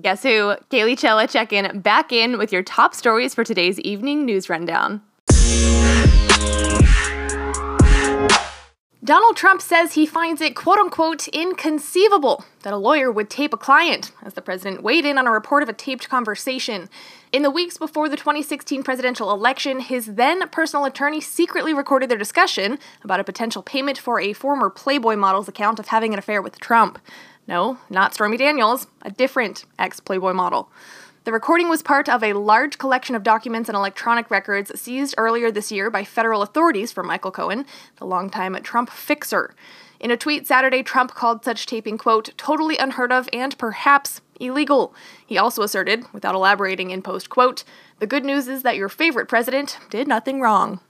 Guess who? Kaylee Chella check in back in with your top stories for today's evening news rundown. Donald Trump says he finds it quote unquote inconceivable that a lawyer would tape a client as the president weighed in on a report of a taped conversation. In the weeks before the 2016 presidential election, his then personal attorney secretly recorded their discussion about a potential payment for a former Playboy model's account of having an affair with Trump. No, not Stormy Daniels, a different ex Playboy model. The recording was part of a large collection of documents and electronic records seized earlier this year by federal authorities for Michael Cohen, the longtime Trump fixer. In a tweet Saturday, Trump called such taping, quote, totally unheard of and perhaps illegal. He also asserted, without elaborating in post, quote, the good news is that your favorite president did nothing wrong.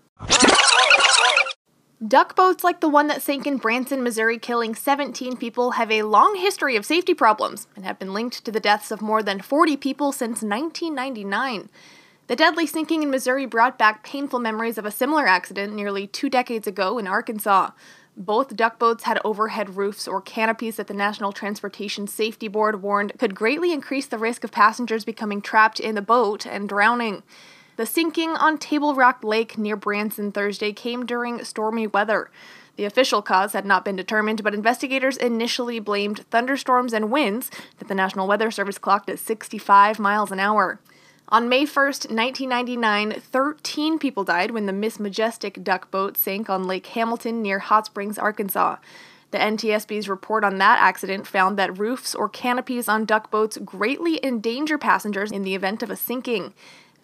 Duck boats like the one that sank in Branson, Missouri, killing 17 people, have a long history of safety problems and have been linked to the deaths of more than 40 people since 1999. The deadly sinking in Missouri brought back painful memories of a similar accident nearly two decades ago in Arkansas. Both duck boats had overhead roofs or canopies that the National Transportation Safety Board warned could greatly increase the risk of passengers becoming trapped in the boat and drowning. The sinking on Table Rock Lake near Branson Thursday came during stormy weather. The official cause had not been determined, but investigators initially blamed thunderstorms and winds that the National Weather Service clocked at 65 miles an hour. On May 1st, 1999, 13 people died when the Miss Majestic duck boat sank on Lake Hamilton near Hot Springs, Arkansas. The NTSB's report on that accident found that roofs or canopies on duck boats greatly endanger passengers in the event of a sinking.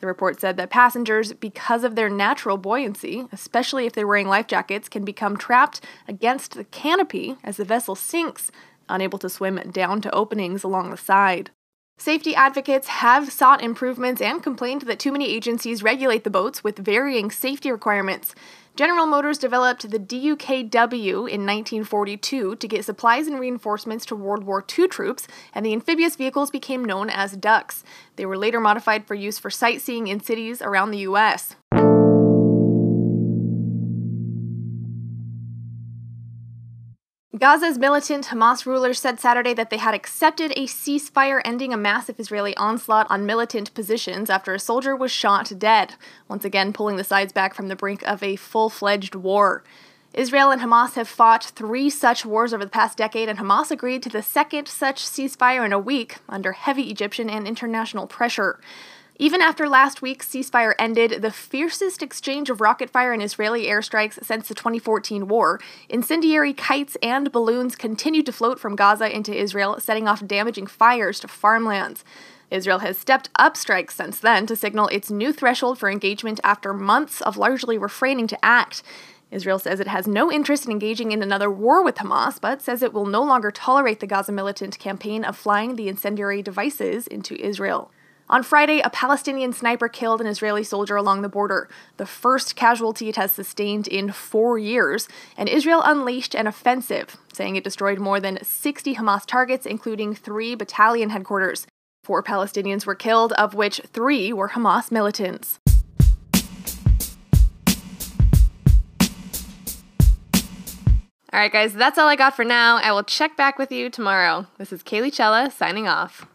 The report said that passengers, because of their natural buoyancy, especially if they're wearing life jackets, can become trapped against the canopy as the vessel sinks, unable to swim down to openings along the side. Safety advocates have sought improvements and complained that too many agencies regulate the boats with varying safety requirements. General Motors developed the DUKW in 1942 to get supplies and reinforcements to World War II troops, and the amphibious vehicles became known as ducks. They were later modified for use for sightseeing in cities around the U.S. Gaza's militant Hamas rulers said Saturday that they had accepted a ceasefire ending a massive Israeli onslaught on militant positions after a soldier was shot dead, once again pulling the sides back from the brink of a full fledged war. Israel and Hamas have fought three such wars over the past decade, and Hamas agreed to the second such ceasefire in a week under heavy Egyptian and international pressure. Even after last week's ceasefire ended, the fiercest exchange of rocket fire and Israeli airstrikes since the 2014 war, incendiary kites and balloons continued to float from Gaza into Israel, setting off damaging fires to farmlands. Israel has stepped up strikes since then to signal its new threshold for engagement after months of largely refraining to act. Israel says it has no interest in engaging in another war with Hamas, but says it will no longer tolerate the Gaza militant campaign of flying the incendiary devices into Israel. On Friday, a Palestinian sniper killed an Israeli soldier along the border, the first casualty it has sustained in four years, and Israel unleashed an offensive, saying it destroyed more than 60 Hamas targets, including three battalion headquarters. Four Palestinians were killed, of which three were Hamas militants. All right, guys, that's all I got for now. I will check back with you tomorrow. This is Kaylee Chella signing off.